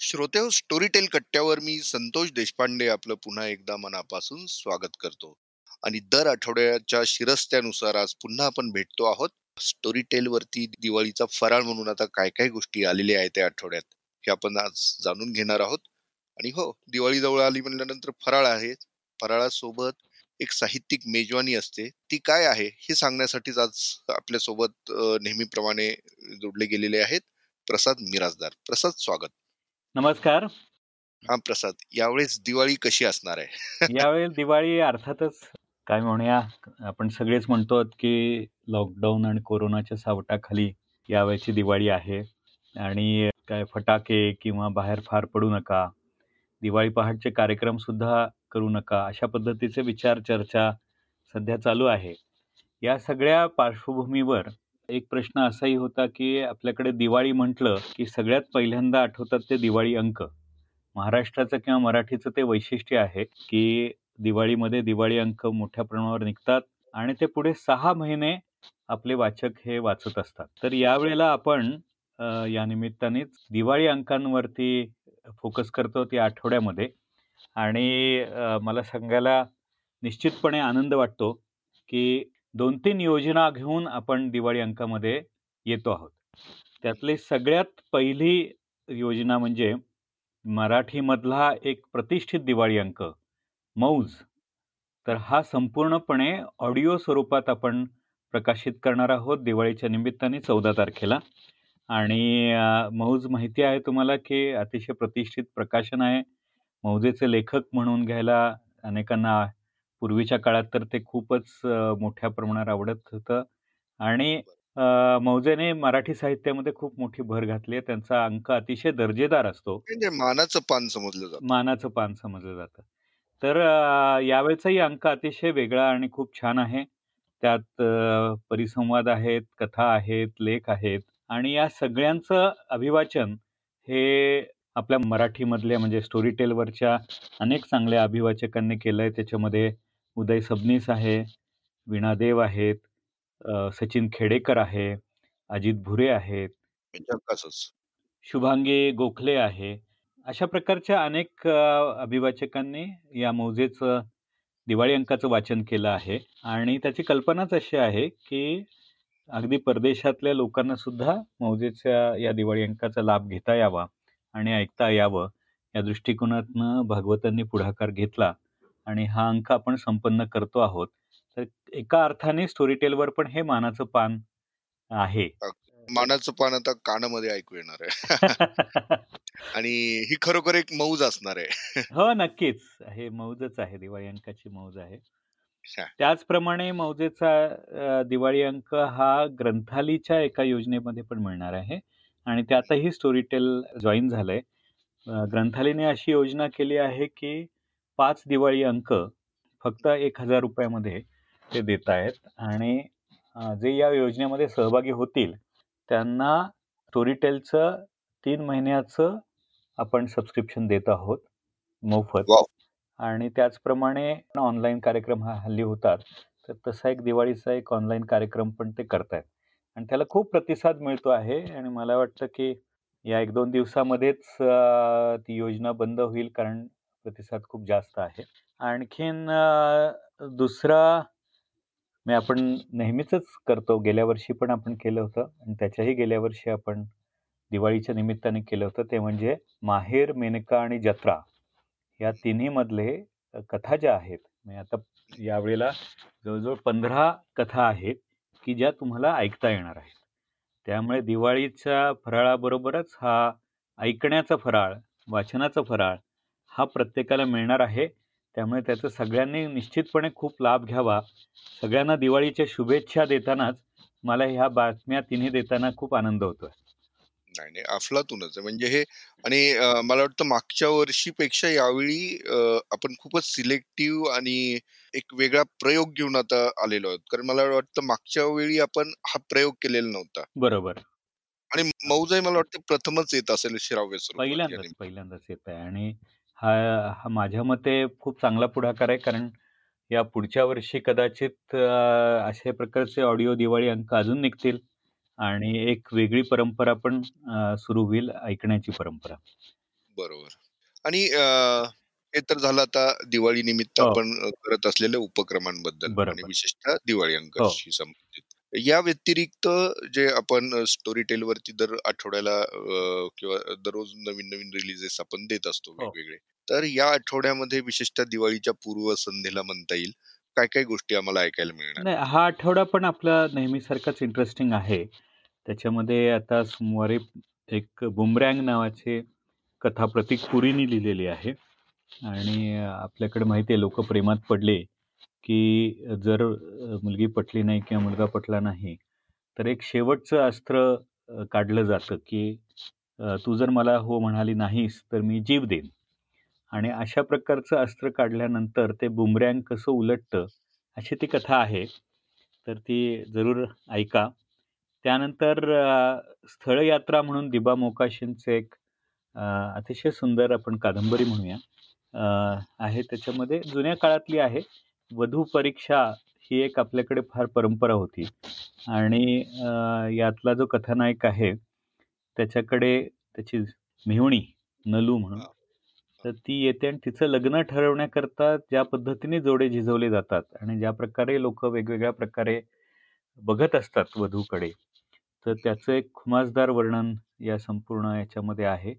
श्रोते हो स्टोरीटेल कट्ट्यावर मी संतोष देशपांडे आपलं पुन्हा एकदा मनापासून स्वागत करतो. आणि दर आठवड्याच्या शिरस्त्यानुसार आज पुन्हा आपण भेटतो आहोत. स्टोरीटेल वरती दिवाळीचा फराळ म्हणून आता काय काय गोष्टी आलेल्या आहेत त्या आठवड्यात हे आपण आज जाणून घेणार आहोत. आणि हो दिवाळी जवळ आली म्हणल्यानंतर फराळ आहे. फराळासोबत एक साहित्यिक मेजवानी असते. ती काय आहे हे सांगण्यासाठीच आज आपल्यासोबत नेहमीप्रमाणे जोडले गेलेले आहेत. प्रसाद मिराजदार प्रसाद स्वागत. नमस्कार. हा प्रसाद यावेळेस दिवाळी कशी असणार आहे? यावेळी दिवाळी अर्थातच काय म्हणूया आपण सगळेच म्हणतो की लॉकडाऊन आणि कोरोनाच्या सावटाखाली यावेळेची दिवाळी आहे. आणि काय फटाके किंवा बाहेर फार पडू नका दिवाळी पहाटचे कार्यक्रम सुद्धा करू नका अशा पद्धतीचे विचार चर्चा सध्या चालू आहे. या सगळ्या पार्श्वभूमीवर एक प्रश्न असाही होता की आपल्याकडे दिवाळी म्हटलं की सगळ्यात पहिल्यांदा आठवतात ते दिवाळी अंक. महाराष्ट्राचं किंवा मराठीचं ते वैशिष्ट्य आहे की दिवाळीमध्ये दिवाळी अंक मोठ्या प्रमाणावर निघतात आणि ते पुढे सहा महिने आपले वाचक हे वाचत असतात. तर यावेळेला आपण या निमित्तानेच दिवाळी अंकांवरती फोकस करतो त्या आठवड्यामध्ये आणि मला सांगायला निश्चितपणे आनंद वाटतो की दोन तीन योजना घेऊन आपण दिवाळी अंकामध्ये येतो आहोत. त्यातली सगळ्यात पहिली योजना म्हणजे मराठीमधला एक प्रतिष्ठित दिवाळी अंक मौज. तर हा संपूर्णपणे ऑडिओ स्वरूपात आपण प्रकाशित करणार आहोत दिवाळीच्या निमित्ताने चौदा तारखेला. आणि मौज माहिती आहे तुम्हाला की अतिशय प्रतिष्ठित प्रकाशन आहे. मौजेचे लेखक म्हणून घ्यायला अनेकांना पूर्वीच्या काळात तर ते खूपच मोठ्या प्रमाणावर आवडत होतं आणि मौजेने मराठी साहित्यामध्ये खूप मोठी भर घातली आहे. त्यांचा अंक अतिशय दर्जेदार असतो. म्हणजे मानाचं पान समजलं जातं. मानाचं पान समजलं जातं. तर यावेळचाही अंक अतिशय वेगळा आणि खूप छान आहे. त्यात परिसंवाद आहेत कथा आहेत लेख आहेत आणि या सगळ्यांचं अभिवाचन हे आपल्या मराठीमधल्या म्हणजे स्टोरी टेलवरच्या अनेक चांगल्या अभिवाचकांनी केलंय. त्याच्यामध्ये उदय सबनीस आहे वीणादेव आहेत सचिन खेडेकर आहे अजित भुरे आहेत. शुभांगी गोखले आहे. अशा प्रकारच्या अनेक अभिवाचकांनी या मौजेचं दिवाळी अंकाचं वाचन केलं आहे. आणि त्याची कल्पनाच अशी आहे की अगदी परदेशातल्या लोकांना सुद्धा मौजेच्या या दिवाळी अंकाचा लाभ घेता यावा आणि ऐकता यावं. या दृष्टिकोनातनं भागवतांनी पुढाकार घेतला. आणि हा अंक आपण संपन्न करतो आहोत. तर एका अर्थाने स्टोरी टेलवर पण हे मानाचं पान आहे. मानाचं पान आता कानामध्ये ऐकू येणार आहे. आणि ही खरोखर एक मौज असणार आहे. हो नक्कीच. हे मौजच आहे. दिवाळी अंकाची मौज आहे. त्याचप्रमाणे मौजेचा दिवाळी अंक हा ग्रंथालीच्या एका योजनेमध्ये पण मिळणार आहे. आणि त्यातही स्टोरी टेल जॉईन झालंय ग्रंथालीने अशी योजना केली आहे की पाच दिवाळी अंक फक्त एक हजार रुपयामध्ये ते देत आहेत. आणि जे या योजनेमध्ये सहभागी होतील त्यांना स्टोरीटेलचं तीन महिन्याचं आपण सबस्क्रिप्शन देत आहोत मोफत. आणि त्याचप्रमाणे ऑनलाईन कार्यक्रम हा हल्ली होतात. तर तसा एक दिवाळीचा एक ऑनलाईन कार्यक्रम पण ते करतायत. आणि त्याला खूप प्रतिसाद मिळतो आहे आणि मला वाटतं की या एक दोन दिवसामध्येच ती योजना बंद होईल. कारण प्रतिसाद खूप जास्त आहे. आणखीन दुसरा मी आपण नेहमीच करतो. गेल्या वर्षी पण आपण केलं होतं आणि त्याच्याही गेल्या वर्षी आपण दिवाळीच्या निमित्ताने केलं होतं. ते म्हणजे माहेर मेनका आणि जत्रा या तिन्ही मधले कथा ज्या आहेत म्हणजे आता यावेळेला जवळजवळ पंधरा कथा आहेत की ज्या तुम्हाला ऐकता येणार आहेत. त्यामुळे दिवाळीच्या फराळाबरोबरच हा ऐकण्याचा फराळ वाचनाचा फराळ हा प्रत्येकाला मिळणार आहे. त्यामुळे त्याचा सगळ्यांनी निश्चितपणे खूप लाभ घ्यावा. सगळ्यांना दिवाळीच्या शुभेच्छा देतानाच मला ह्या बातम्या तिन्ही देताना खूप आनंद होतोय. नाही नाही अफलातूनच. म्हणजे हे आणि मला वाटतं मागच्या वर्षीपेक्षा यावेळी आपण खूपच सिलेक्टिव्ह आणि एक वेगळा प्रयोग घेऊन आता आलेलो आहोत. कारण मला वाटतं मागच्या वेळी आपण हा प्रयोग केलेला नव्हता. बरोबर. आणि मौजाही मला वाटतं प्रथमच येत असेल श्राव्य पहिल्यांदाच पहिल्यांदाच येत आहे. आणि हा हा माझ्या मते खूप चांगला पुढाकार आहे कारण या पुढच्या वर्षी कदाचित अशा प्रकारचे ऑडिओ दिवाळी अंक अजून निघतील आणि एक वेगळी परंपरा पण सुरू होईल ऐकण्याची परंपरा बरोबर आणि हे तर झालं आता दिवाळी निमित्त हो. आपण करत असलेल्या उपक्रमांबद्दल बरोबर. विशेषतः दिवाळी हो. अंकाशी संबंधित या व्यतिरिक्त जे आपण स्टोरी टेल वरती दर आठवड्याला किंवा दररोज नवीन नवीन रिलीजेस आपण देत असतो हो. वेगवेगळे. तर या आठवड्यामध्ये विशेषतः दिवाळीच्या पूर्वसंध्येला म्हणता येईल काय काय गोष्टी आम्हाला ऐकायला मिळणार? नाही हा आठवडा पण आपला नेहमीसारखाच इंटरेस्टिंग आहे. त्याच्यामध्ये आता सोमवारी एक बुमरँग नावाचे कथा प्रतीक पुरीनी लिहिलेली आहे. आणि आपल्याकडे माहिती आहे लोक प्रेमात पडले की जर मुलगी पटली नाही किंवा मुलगा पटला नाही तर एक शेवटचं अस्त्र काढलं जातं की तू जर मला हो म्हणाली नाहीस तर मी जीव देईन. आणि अशा प्रकारचं अस्त्र काढल्यानंतर ते बुमरँग कसं उलटतं अशी ती कथा आहे. तर ती जरूर ऐका. त्यानंतर स्थळयात्रा म्हणून दिबा मोकाशींचं एक अतिशय सुंदर आपण कादंबरी म्हणूया आहे त्याच्यामध्ये जुन्या काळातली आहे. वधू परीक्षा ही एक आपल्याकडे फार परंपरा होती. आणि यातला जो कथानायक आहे त्याच्याकडे त्याची मेहुणी नलू म्हणून तर ती येते आणि तिचं लग्न ठरवण्याकरता ज्या पद्धतीने जोडे झिजवले जातात आणि ज्या प्रकारे लोक वेगवेगळ्या प्रकारे बघत असतात वधूकडे तर त्याचं एक खुमासदार वर्णन या संपूर्ण याच्यामध्ये आहे.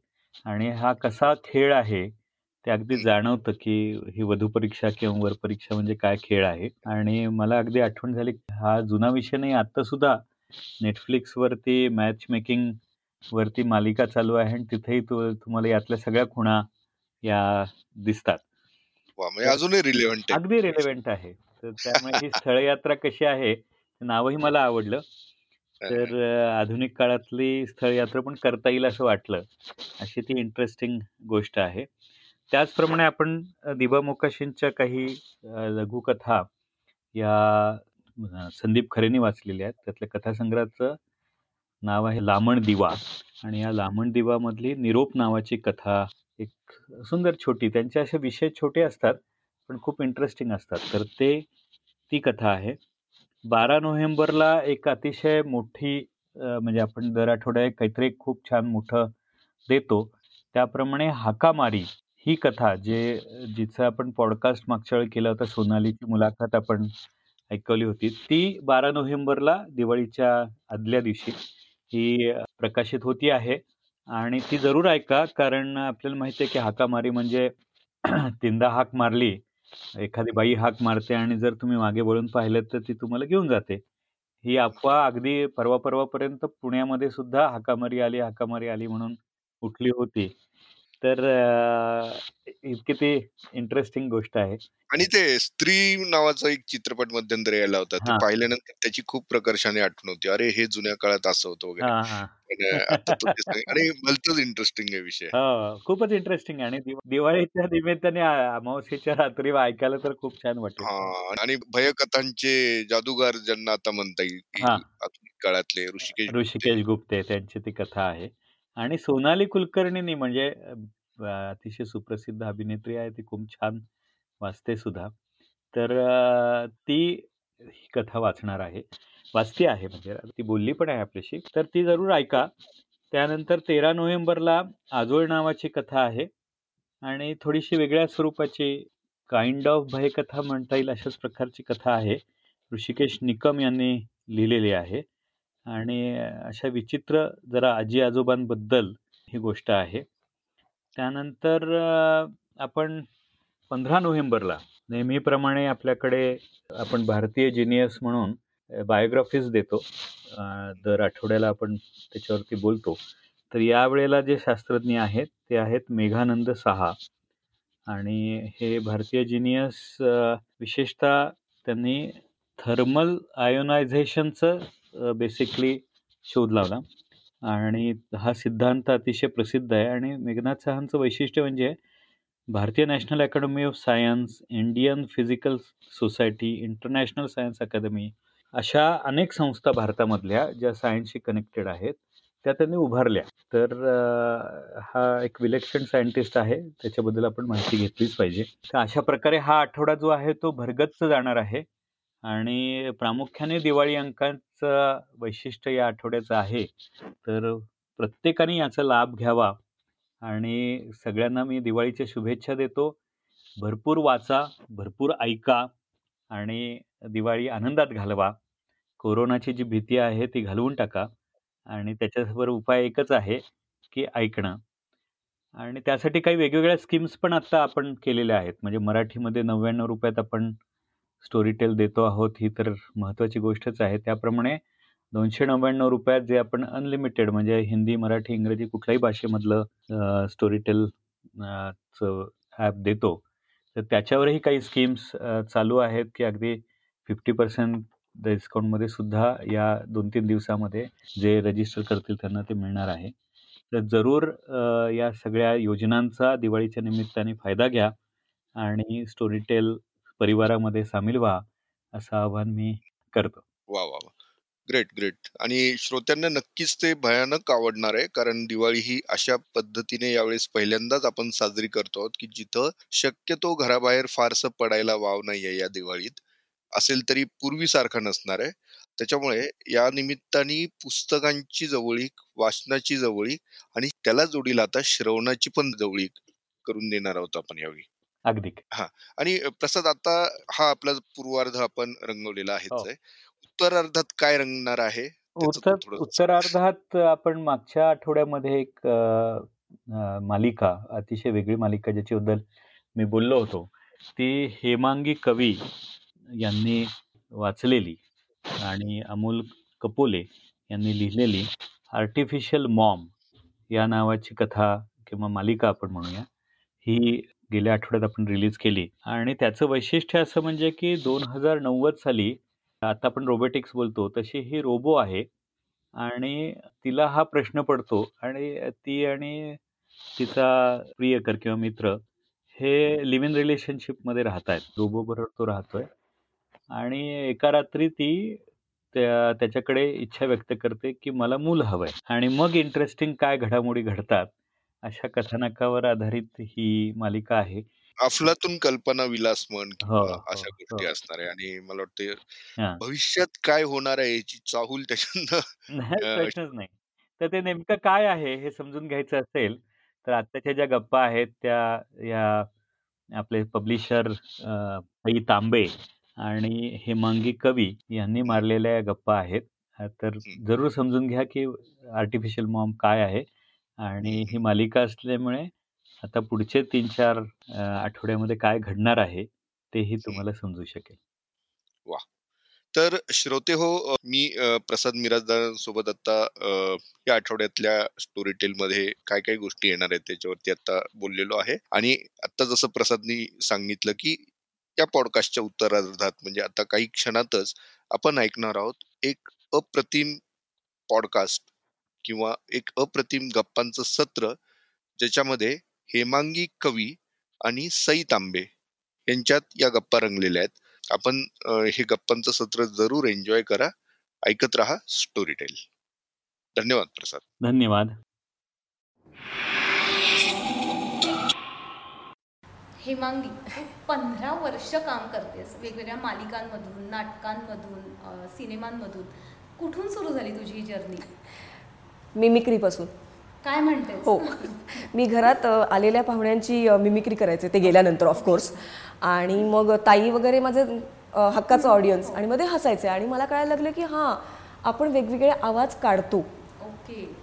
आणि हा कसा खेळ आहे ते अगदी जाणवतं की ही वधू परीक्षा किंवा वर परीक्षा म्हणजे काय खेळ आहे. आणि मला अगदी आठवण झाली हा जुना विषय नाही आता सुद्धा नेटफ्लिक्सवरती मॅच मेकिंग वरती मालिका चालू आहे आणि तिथेही तु तुम्हाला यातल्या सगळ्या खुणा या दिसतात. म्हणजे अजूनही रिलेव्हंट अगदी रिलेव्हेंट आहे. तर त्यामुळे ही स्थळयात्रा कशी आहे नावही मला आवडलं. तर आधुनिक काळातली स्थळयात्रा पण करता येईल असं वाटलं. अशी ती इंटरेस्टिंग गोष्ट आहे. त्याचप्रमाणे आपण दिबा मोकाशींच्या काही लघुकथा या संदीप खरेंनी वाचलेल्या आहेत. त्यातल्या कथासंग्रहाचं नाव आहे लामण दिवा. आणि या लामण दिवामधली निरोप नावाची कथा एक सुंदर छोटी त्यांचे असे विषय छोटे असतात पण खूप इंटरेस्टिंग असतात. तर ते ती कथा आहे. बारा नोव्हेंबरला एक अतिशय मोठी म्हणजे आपण दर आठवड्या काहीतरी खूप छान मोठं देतो. त्याप्रमाणे हाकामारी ही कथा जे जिचं आपण पॉडकास्ट मागच्या वेळी केला होता सोनालीची मुलाखत आपण ऐकवली होती ती बारा नोव्हेंबरला दिवाळीच्या आदल्या दिवशी ही प्रकाशित होती आहे. आणि ती जरूर ऐका कारण आपल्याला माहिती आहे की हाकामारी म्हणजे तीनदा हाक मारली एखादी बाई हाक मारते आणि जर तुम्ही मागे वळून पाहिलं तर ती तुम्हाला घेऊन जाते. ही अफवा अगदी परवा परवापर्यंत पुण्यामध्ये सुद्धा हाकामारी आली हाकामारी आली म्हणून उठली होती. तर इतकी ती इंटरेस्टिंग गोष्ट आहे. आणि ते स्त्री नावाचा एक चित्रपट मध्यंतरी यायला होता. ते. पाहिल्यानंतर त्याची खूप प्रकर्षाने आठवण होती अरे हे जुन्या काळात असं होतं वगैरे. आणि भलतच इंटरेस्टिंग आहे विषय. हो खूपच इंटरेस्टिंग आहे. आणि दिव- दिवाळीच्या निमित्ताने अमावस्येच्या रात्री ऐकायला तर खूप छान वाटेल. हा आणि भयकथांचे जादूगार ज्यांना आता म्हणता येईल काळातले ऋषिकेश ऋषिकेश गुप्ते त्यांची ती कथा आहे. आणि सोनाली कुलकर्णीनी म्हणजे अ, अतिशय सुप्रसिद्ध अभिनेत्री आहे ती खूप छान वाचते सुद्धा. तर अ, ती ही कथा वाचणार आहे. वाचती आहे म्हणजे ती बोलली पण आहे आपल्याशी. तर ती जरूर ऐका. त्यानंतर तेरा नोव्हेंबरला आजोळ नावाची कथा आहे आणि थोडीशी वेगळ्या स्वरूपाची काइंड ऑफ भयकथा म्हणता येईल अशाच प्रकारची कथा आहे. ऋषिकेश निकम यांनी लिहिलेली आहे. आणि अशा विचित्र जरा आजी आजोबांबद्दल ही गोष्ट आहे. त्यानंतर आपण पंधरा नोव्हेंबरला नेहमीप्रमाणे आपल्याकडे आपण भारतीय जिनियस म्हणून बायोग्राफीज देतो. दर आठवड्याला आपण त्याच्यावरती बोलतो. तर यावेळेला जे शास्त्रज्ञ आहेत ते आहेत मेघानंद सहा. आणि हे भारतीय जिनियस विशेषतः त्यांनी थर्मल आयोनायझेशनचं बेसिकली शोध लावला. आणि हा सिद्धांत अतिशय प्रसिद्ध आहे आणि मेघनाथ सहांचं वैशिष्ट्य म्हणजे भारतीय national academy of science Indian physical society international science academy अशा अनेक संस्था भारतामधल्या ज्या सायन्सशी कनेक्टेड आहेत त्या त्यांनी उभारल्या. तर हा एक विलक्षण सायंटिस्ट आहे त्याच्याबद्दल आपण माहिती घेतलीच पाहिजे. तर अशा प्रकारे हा आठवडा जो आहे तो भरगच्च जाणार आहे. आणि प्रामुख्याने दिवाळी अंकांचं वैशिष्ट्य या आठवड्याचं आहे. तर प्रत्येकाने याचा लाभ घ्यावा. आणि सगळ्यांना मी दिवाळीच्या शुभेच्छा देतो. भरपूर वाचा भरपूर ऐका आणि दिवाळी आनंदात घालवा. कोरोनाची जी भीती आहे ती घालवून टाका. आणि त्याच्यावर उपाय एकच आहे की ऐकणं. आणि त्यासाठी काही वेगवेगळ्या स्कीम्स पण आत्ता आपण केलेल्या आहेत. म्हणजे मराठीमध्ये नव्याण्णव रुपयात आपण स्टोरी टेल देतो आहोत ही तर महत्त्वाची गोष्टच आहे. त्याप्रमाणे दोनशे नव्याण्णव रुपयात जे आपण अनलिमिटेड म्हणजे हिंदी मराठी इंग्रजी कुठल्याही भाषेमधलं स्टोरी टेल चं ॲप देतो. तर त्याच्यावरही काही स्कीम्स चालू आहेत की अगदी फिफ्टी पर्सेंट डिस्काउंटमध्ये सुद्धा या दोन तीन दिवसामध्ये जे रजिस्टर करतील त्यांना ते मिळणार आहे. तर जरूर या सगळ्या योजनांचा दिवाळीच्या निमित्ताने फायदा घ्या आणि स्टोरी टेल परिवारामध्ये सामील व्हा असं आवाहन मी करतो. वा वा वा ग्रेट ग्रेट. आणि श्रोत्यांना नक्कीच ते भयानक आवडणार आहे कारण दिवाळी ही अशा पद्धतीने यावेळेस पहिल्यांदाच आपण साजरी करतो आहोत की जिथं शक्यतो घराबाहेर फारसं पडायला वाव नाहीये या दिवाळीत. असेल तरी पूर्वीसारखा नसणार आहे. त्याच्यामुळे या निमित्ताने पुस्तकांची जवळीक वाचनाची जवळीक आणि त्याला जोडीला आता श्रवणाची पण जवळीक करून देणार आहोत आपण यावेळी. अगदी. हा. आणि प्रसाद आता हा आपला पूर्वार्ध आपण रंगवलेला आहेच आहे. उत्तरार्धात काय रंगणार आहे? उत्तर उत्तरार्धात आपण मागच्या आठवड्यामध्ये एक मालिका अतिशय वेगळी मालिका ज्याच्याबद्दल मी बोललो होतो. ती हेमांगी कवी यांनी वाचलेली आणि अमोल कपोले यांनी लिहिलेली आर्टिफिशियल मॉम या नावाची कथा किंवा मालिका आपण म्हणूया. ही गेल्या आठवड्यात आपण रिलीज केली. आणि त्याचं वैशिष्ट्य असं म्हणजे की दोन हजार नव्वद साली आता आपण रोबोटिक्स बोलतो तशी ही रोबो आहे. आणि तिला हा प्रश्न पडतो आणि ती आणि तिचा प्रियकर किंवा मित्र हे लिव्ह इन रिलेशनशिपमध्ये राहत आहेत रोबोबरोबर तो राहतोय. आणि एका रात्री ती त्या त्याच्याकडे इच्छा व्यक्त करते की मला मूल हवंय. आणि मग इंटरेस्टिंग काय घडामोडी घडतात अशा कथानकावर आधारित ही मालिका आहे. अफलातून कल्पना विलास म्हण हो, हो, अशा गोष्टी हो. असणार आहे आणि मला वाटतं भविष्यात काय होणार आहे याची चाहूल त्याच्यानं प्रश्नच नाही. तर ते नेमकं काय आहे हे समजून घ्यायचं असेल तर आत्ताच्या ज्या गप्पा आहेत त्या या आपले पब्लिशर तांबे आणि हेमांगी कवी यांनी मारलेल्या गप्पा आहेत. तर जरूर समजून घ्या की आर्टिफिशियल मॉम काय आहे. आणि ही मालिका असल्यामुळे आता पुढचे तीन चार आठवड्यामध्ये काय घडणार आहे तेही तुम्हाला समजू शकेल. वा तर श्रोते हो मी प्रसाद मिराजदारांसोबत आता या आठवड्यातल्या स्टोरी टेल मध्ये काय काय गोष्टी येणार आहेत त्याच्यावरती आता बोललेलो आहे. आणि आता जसं प्रसादनी सांगितलं की या पॉडकास्टच्या उत्तरार्धात म्हणजे आता काही क्षणातच आपण ऐकणार आहोत एक अप्रतिम पॉडकास्ट किंवा एक अप्रतिम गप्पांचं सत्र ज्याच्यामध्ये हेमांगी कवी आणि सई तांबे यांच्यात या गप्पा रंगलेल्या आहेत. आपण हे गप्पांचं सत्र जरूर एन्जॉय करा. ऐकत राहा स्टोरी टेल धन्यवाद प्रसाद. धन्यवाद. हेमांगी पंधरा वर्ष काम करतेस. वेगवेगळ्या मालिकांमधून नाटकांमधून सिनेमांमधून. कुठून सुरू झाली तुझी ही जर्नी मिमिक्रीपासून. काय म्हणते हो. मी घरात आलेल्या पाहुण्यांची मिमिक्री करायचे ते गेल्यानंतर ऑफकोर्स आणि मग ताई वगैरे माझे हक्काचं ऑडियन्स आणि मध्ये हसायचे. आणि मला कळायला लागलं की हां आपण वेगवेगळे आवाज काढतो.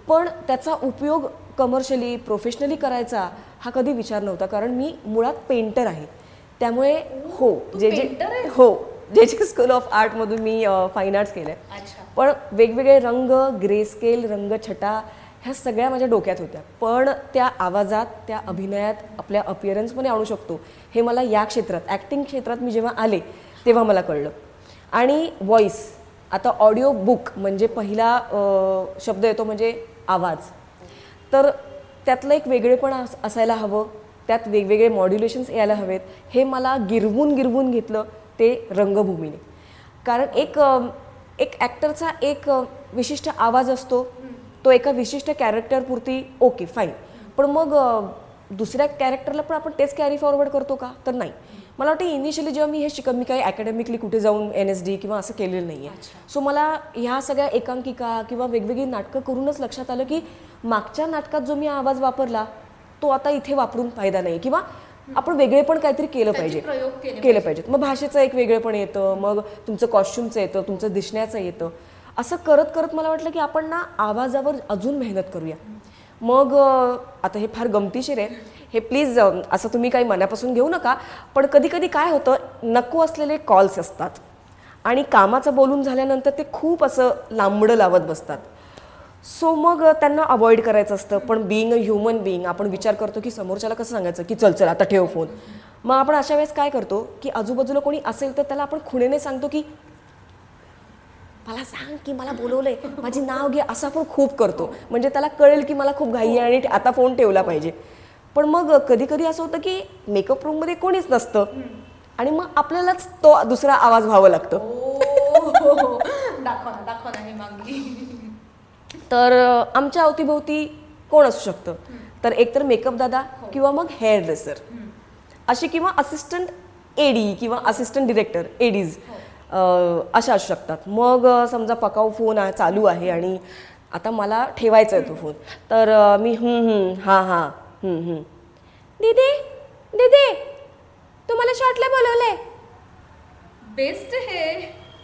पण त्याचा उपयोग कमर्शियली प्रोफेशनली करायचा हा कधी विचार नव्हता. कारण मी मुळात पेंटर आहे. त्यामुळे हो जे जे हो जे जे स्कूल ऑफ आर्टमधून मी फाईन आर्ट्स केलं पण वेगवेगळे रंग ग्रे स्केल रंगछटा ह्या सगळ्या माझ्या डोक्यात होत्या. पण त्या आवाजात त्या अभिनयात आपल्या अपिअरन्समध्ये आणू शकतो. हे मला या क्षेत्रात ॲक्टिंग क्षेत्रात मी जेव्हा आले तेव्हा मला कळलं. आणि व्हॉईस आता ऑडिओ बुक म्हणजे पहिला शब्द येतो म्हणजे आवाज. तर त्यातलं एक वेगळेपण असायला हवं. त्यात वेगवेगळे मॉड्युलेशन्स यायला हवेत. हे मला गिरवून गिरवून घेतलं ते रंगभूमीने. कारण एक एक ॲक्टरचा एक विशिष्ट आवाज असतो. तो एका विशिष्ट कॅरेक्टरपुरती ओके फाईन पण मग दुसऱ्या कॅरेक्टरला पण आपण तेच कॅरी फॉरवर्ड करतो का? तर नाही. मला वाटतं इनिशियली जेव्हा मी हे शिकत मी काही अकॅडमिकली कुठे जाऊन एन एस डी किंवा असं केलेलं नाही आहे सो मला ह्या सगळ्या एकांकिका किंवा वेगवेगळी नाटकं करूनच लक्षात आलं की मागच्या नाटकात जो मी आवाज वापरला तो आता इथे वापरून फायदा नाही किंवा आपण वेगळे पण काहीतरी केलं पाहिजे. केले पाहिजेत. मग भाषेचं एक वेगळेपण येतं मग तुमचं कॉस्ट्युमचं येतं तुमचं दिसण्याचं येतं. असं करत करत मला वाटलं की आपण ना आवाजावर अजून मेहनत करूया. मग आता हे फार गमतीशीर आहे. हे प्लीज असं तुम्ही काही मनापासून घेऊ नका पण कधी कधी काय होतं नको असलेले कॉल्स असतात. आणि कामाचं बोलून झाल्यानंतर ते खूप असं लांबडं लावत बसतात. सो मग त्यांना अवॉइड करायचं असतं. पण बिईंग अ ह्युमन बिईंग आपण विचार करतो की समोरच्याला कसं सांगायचं? की चल चल आता ठेव फोन मग आपण अशा वेळेस काय करतो की आजूबाजूला कोणी असेल तर त्याला आपण खुणेने सांगतो की मला सांग की मला बोलवलंय. माझी नाव घे. असं आपण खूप करतो. म्हणजे त्याला कळेल की मला खूप घाई आहे आणि आता फोन ठेवला पाहिजे. पण मग कधी कधी असं होतं की मेकअप रूममध्ये कोणीच नसतं. आणि मग आपल्यालाच तो दुसरा आवाज व्हावा लागतं. दाखवा दाखवा तर आमच्या अवतीभोवती कोण असू शकतं? तर एकतर मेकअप दादा किंवा मग हेअर ड्रेसर अशी किंवा असिस्टंट एडी किंवा असिस्टंट डिरेक्टर एडीज अशा असू शकतात. मग समजा पकाऊ फोन चालू आहे आणि आता मला ठेवायचा आहे तो फोन तर मी हं हं हां हां हं हं दीदी दीदी तू मला शॉर्टला बोलवलंय. बेस्ट हे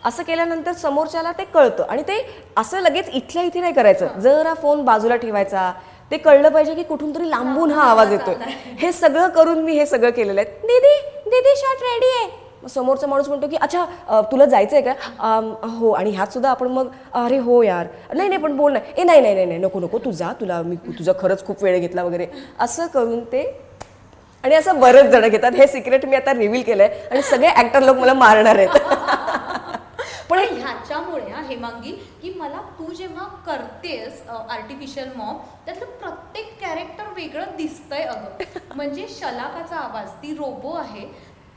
असं केल्यानंतर समोरच्याला ते कळतं. आणि ते असं लगेच इथल्या इथे नाही करायचं. जर हा फोन बाजूला ठेवायचा. ते कळलं पाहिजे की कुठून तरी लांबून हा आवाज येतोय हे सगळं करून मी हे सगळं केलेलं आहे. दीदी दीदी शॉर्ट रेडी आहे. समोरचा माणूस म्हणतो की अच्छा तुला जायचंय का? हो. आणि ह्यात सुद्धा आपण मग अरे हो यार. नाही नाही पण बोल ना. ए नाही नाही नाही नको नको. तू जा. तुला मी तुझा खरंच खूप वेळ घेतला वगैरे. असं करून ते आणि असं बरेच जण घेतात. हे सिक्रेट मी आता रिव्हील केलंय. आणि सगळे ऍक्टर लोक मला मारणार आहेत. हेमांगी की मला तू जेव्हा करतेस आर्टिफिशियल मॉम त्यातलं प्रत्येक कॅरेक्टर वेगळं दिसतंय अगं. म्हणजे शलाकाचा आवाज ती रोबो आहे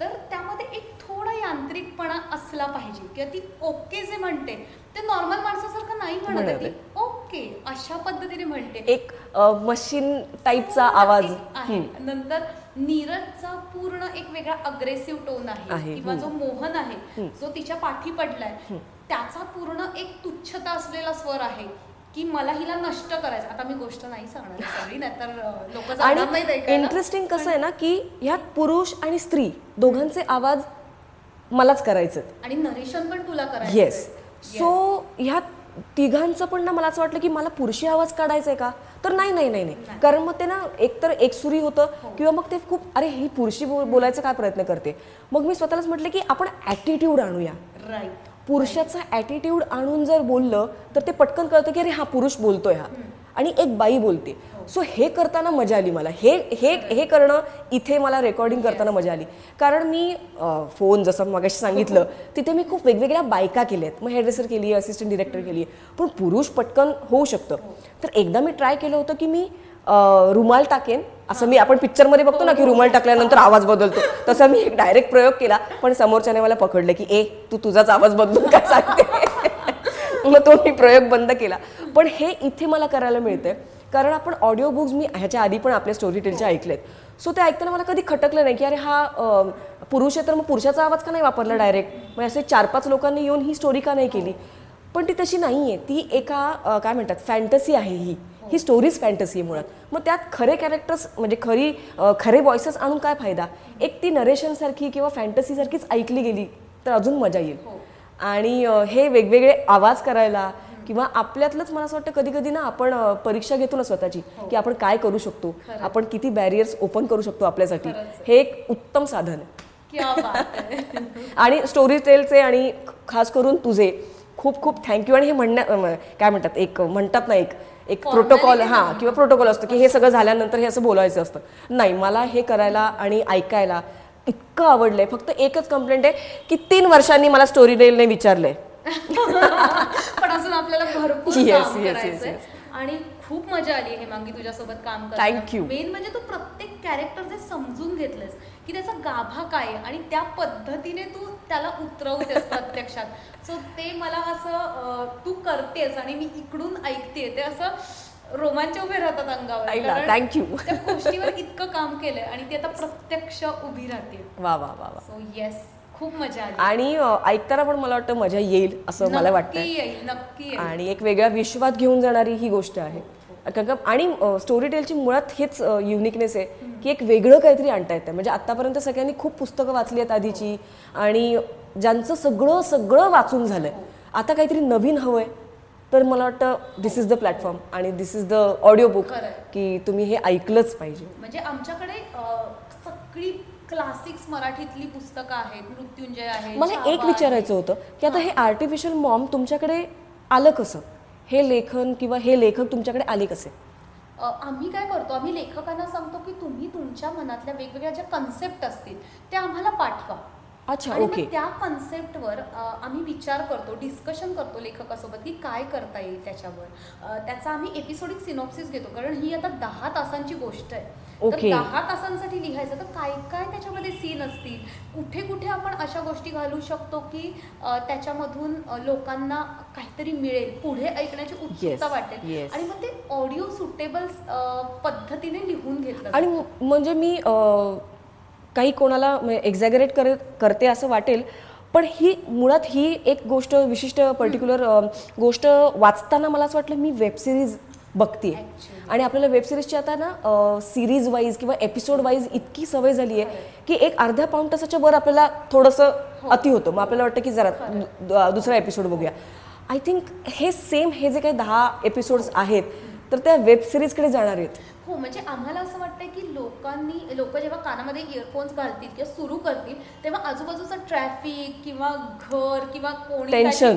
तर त्यामध्ये एक थोडा यांत्रिकपणा असला पाहिजे किंवा ती ओके जे म्हणते ते नॉर्मल माणसासारखं नाही म्हणत ती ओके अशा पद्धतीने म्हणते. एक मशीन टाईपचा आवाज. आहे. नंतर नीरजचा पूर्ण एक वेगळा अग्रेसिव्ह टोन आहे किंवा जो मोहन आहे जो तिच्या पाठी पडलाय त्याचा पूर्ण एक तुच्छता असलेला स्वर आहे की मला हिला नष्ट करायचं. आता मी गोष्ट नाही सांगणार आहे सगळी नाहीतर लोक आणि. इंटरेस्टिंग कसं आहे ना की ह्यात पुरुष आणि स्त्री दोघांचे आवाज मलाच करायचे आणि नरेशन पण तुला करायचं येस सो ह्यात तिघांचं पण ना मला असं वाटलं की मला पुरुषी आवाज काढायचा आहे का? तर नाही नाही नाही नाही. कारण मग ते ना एकतर एकसुरी होतं किंवा मग ते खूप अरे ही पुरुषी बोल- बोलायचा काय प्रयत्न करते? मग मी स्वतःलाच म्हटलं की आपण ॲटिट्यूड आणूया. पुरुषाचा ॲटिट्यूड आणून जर बोललं तर ते पटकन कळतं की अरे हा पुरुष बोलतोय हा. आणि एक बाई बोलते. सो हे करताना मजा आली मला. हे हे हे करणं इथे मला रेकॉर्डिंग करताना मजा आली. कारण मी फोन जसं मगाशी सांगितलं तिथे मी खूप वेगवेगळ्या बायका केल्या आहेत मग हेडरेसर केली आहे असिस्टंट डिरेक्टर केली आहे पण पुरुष पटकन होऊ शकतं. तर एकदा मी ट्राय केलं होतं की मी रुमाल टाकेन. असं मी आपण पिक्चरमध्ये बघतो ना की रुमाल टाकल्यानंतर आवाज बदलतो. तसा मी एक डायरेक्ट प्रयोग केला. पण समोरच्याने मला पकडलं की ए तू तुझाच आवाज बदलून काय सांगते? मग तो मी प्रयोग बंद केला. पण हे इथे मला करायला मिळतंय. कारण आपण ऑडिओ बुक्स मी ह्याच्या आधी पण आपल्या स्टोरी टेलचे ऐकलेत. सो ते ऐकताना मला कधी खटकलं नाही की अरे हा पुरुष आहे तर मग पुरुषाचा आवाज का नाही वापरला डायरेक्ट मग असे चार पाच लोकांनी येऊन ही स्टोरी का नाही केली? पण ती तशी नाही आहे ती एका काय म्हणतात फॅन्टसी आहे ही. ही स्टोरीज फॅन्टसी आहे मुळात. मग त्यात खरे कॅरेक्टर्स म्हणजे खरी खरे व्हॉइसेस आणून काय फायदा? एक ती नरेशनसारखी किंवा फॅन्टसीसारखीच ऐकली गेली तर अजून मजा येईल. आणि हे वेगवेगळे आवाज करायला किंवा आपल्यातलंच मला असं वाटतं कधी कधी ना आपण परीक्षा घेतो ना स्वतःची की आपण काय करू शकतो आपण किती बॅरियर्स ओपन करू शकतो आपल्यासाठी हे एक उत्तम साधन आहे. आणि स्टोरी टेलचे आणि खास करून तुझे खूप खूप थँक्यू आणि हे म्हणण्या काय म्हणतात एक म्हणतात ना एक एक प्रोटोकॉल हां किंवा प्रोटोकॉल असतं की हे सगळं झाल्यानंतर हे असं बोलायचं असतं. नाही मला हे करायला आणि ऐकायला इतकं आवडलंय. फक्त एकच कंप्लेंट आहे की तीन वर्षांनी मला स्टोरी टेलने विचारलंय. पण अजून आपल्याला भरपूर काम करायचंय. आणि खूप मजा आली हे मांगी तुझ्यासोबत काम you. मेन म्हणजे तू प्रत्येक कॅरेक्टर जे समजून घेतलंस की त्याचा गाभा काय आहे आणि त्या पद्धतीने तू त्याला उतरवतेस प्रत्यक्षात. सो ते मला असं तू करतेस आणि मी इकडून ऐकते ते असं रोमांच उभे राहतात अंगावर. त्या गोष्टीवर इतकं काम केलंय आणि ती आता प्रत्यक्ष उभी राहते. वा वा वा वा. सो येस खूप मजा आणि ऐकताना पण मला वाटतं मजा येईल असं मला नक्की वाटतं येईल नक्की आणि एक वेगळ्या विश्वात घेऊन जाणारी ही गोष्ट आहे. आणि स्टोरी टेलची मुळात हेच युनिकनेस आहे की एक वेगळं काहीतरी आणता येतं म्हणजे आतापर्यंत सगळ्यांनी खूप पुस्तकं वाचली आहेत आधीची आणि ज्यांचं सगळं सगळं वाचून झालंय. आता काहीतरी नवीन हवंय. तर मला वाटतं दिस इज द प्लॅटफॉर्म आणि this is the audio book. की तुम्ही हे ऐकलंच पाहिजे. म्हणजे आमच्याकडे सगळी क्लासिक्स मराठीतली पुस्तकं आहेत मृत्युंजय आहे मला एक. विचारायचं होतं की आता हे. आर्टिफिशियल मॉम तुमच्याकडे आलं कसं? हे लेखन किंवा हे लेखक तुमच्याकडे आले कसे? आम्ही काय करतो आम्ही लेखकांना सांगतो की तुम्ही तुमच्या मनातल्या वेगवेगळ्या ज्या कन्सेप्ट असतील त्या आम्हाला पाठवा. अच्छा आणि ओके. मग त्या कन्सेप्टवर आम्ही विचार करतो डिस्कशन करतो लेखकासोबत की काय करता येईल त्याच्यावर. त्याचा आम्ही एपिसोडिक सिनॉप्सिस घेतो कारण ही आता दहा तासांची गोष्ट आहे. तर Okay. दहा तासांसाठी लिहायचं तर काय काय त्याच्यामध्ये सीन असतील? कुठे कुठे आपण अशा गोष्टी घालू शकतो की त्याच्यामधून लोकांना काहीतरी मिळेल पुढे ऐकण्याची उत्सुकता Yes, वाटेल. yes. आणि मग ते ऑडिओ सुटेबल पद्धतीने लिहून घेतलं आणि म्हणजे मी काही कोणाला एक्झॅगरेट कर करते असं वाटेल पण ही मुळात ही एक गोष्ट विशिष्ट पर्टिक्युलर गोष्ट वाचताना मला असं वाटलं मी वेब सिरीज बघते आणि आपल्याला वेब सिरीजची आता ना सिरीज वाईज किंवा एपिसोड वाईज इतकी सवय झाली आहे की एक अर्ध्या पाऊण तासाच्या वर आपल्याला थोडंसं अति होतं. मग आपल्याला वाटतं की जरा दु- दुसरा एपिसोड बघूया. आय थिंक हे सेम हे जे काही दहा एपिसोड्स आहेत तर त्या वेब सिरीजकडे जाणार आहेत. हो म्हणजे आम्हाला असं वाटतंय की लोकांनी लोक जेव्हा कानामध्ये इयरफोन्स घालतील किंवा सुरू करतील तेव्हा आजूबाजूचं ट्रॅफिक किंवा घर किंवा कोणी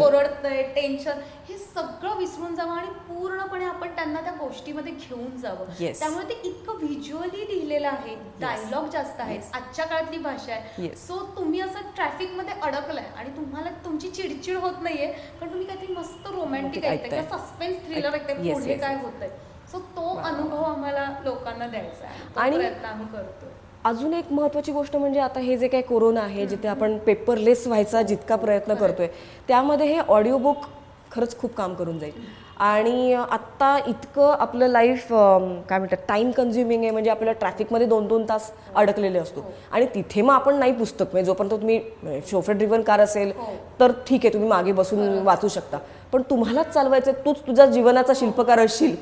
ओरडतंय टेन्शन हे सगळं विसरून जावं आणि पूर्णपणे आपण त्यांना त्या गोष्टीमध्ये घेऊन जावं. त्यामुळे ते इतकं व्हिज्युअली लिहिलेलं आहे डायलॉग जास्त आहेत आजच्या काळातली भाषा आहे. सो तुम्ही असं ट्रॅफिकमध्ये अडकलाय आणि तुम्हाला तुमची चिडचिड होत नाहीये पण तुम्ही काहीतरी मस्त रोमॅन्टिक ऐकताय. सस्पेन्स थ्रिलर ऐकताय पुढे काय. होतंय सो तो अनुभव आम्हाला लोकांना द्यायचा आहे. आणि- प्रयत्न आम्ही करतो अजून एक महत्त्वाची गोष्ट म्हणजे आता हे जे काही कोरोना आहे जिथे आपण पेपरलेस व्हायचा जितका प्रयत्न करतोय त्यामध्ये हे ऑडिओ बुक खरंच खूप काम करून जाईल. आणि आत्ता इतकं आपलं लाईफ काय म्हणतात टाइम कन्झ्युमिंग आहे म्हणजे आपल्याला ट्रॅफिकमध्ये दोन दोन तास अडकलेले असतो. आणि तिथे मग आपण नाही पुस्तक म्हणजे जोपर्यंत तुम्ही शोफर ड्रिव्हन कार असेल तर ठीक आहे तुम्ही मागे बसून वाचू शकता. पण तुम्हालाच चालवायचं तूच तुझ्या जीवनाचा शिल्पकार असशील.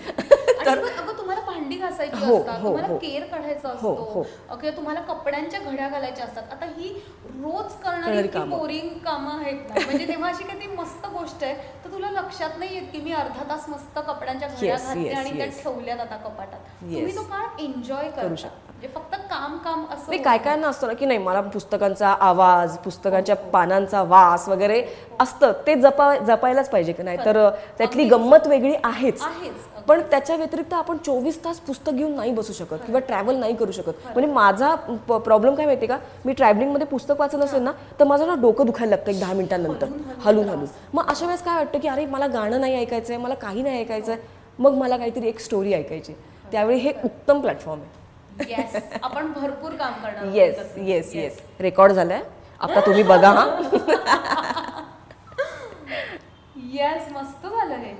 आणि मग अगं तुम्हाला भांडी घासायची हो, असतात हो, तुम्हाला हो. केर काढायचा हो, असतो हो. किंवा तुम्हाला कपड्यांच्या घड्या घालायच्या असतात आता ही रोज करणारी करणारी इतकी कामं. बोरिंग कामं आहेत ना म्हणजे तेव्हा अशी काही मस्त गोष्ट आहे तर तुला लक्षात नाही येत की मी अर्धा तास मस्त कपड्यांच्या घड्या Yes, yes, आणि त्या yes. ठेवल्यात आता कपाटात तुम्ही. तो काळ एन्जॉय करू करू शकता. म्हणजे फक्त काम काम असं काय काय ना असतं ना की नाही मला पुस्तकांचा आवाज पुस्तकांच्या पानांचा वास वगैरे असतं. ते जपा जपायलाच पाहिजे की नाही. तर त्यातली गंमत वेगळी आहेच. आहेच पण त्याच्या व्यतिरिक्त आपण चोवीस तास पुस्तक घेऊन नाही बसू शकत किंवा ट्रॅव्हल नाही करू शकत. म्हणजे माझा प्रॉब्लेम काय माहिती का? मी ट्रॅव्हलिंगमध्ये पुस्तक वाचत असेल ना तर माझं ना डोकं दुखायला लागतं एक दहा मिनिटांनंतर. हलून हलून. मग अशा वेळेस काय वाटतं की अरे मला गाणं नाही ऐकायचं आहे मला काही नाही ऐकायचं आहे मग मला काहीतरी एक स्टोरी ऐकायची. त्यावेळी हे उत्तम प्लॅटफॉर्म आहे. येस आपण भरपूर काम करणार येस. येस येस रेकॉर्ड झालाय. आता तुम्ही बघा हा. येस मस्त झालं हे.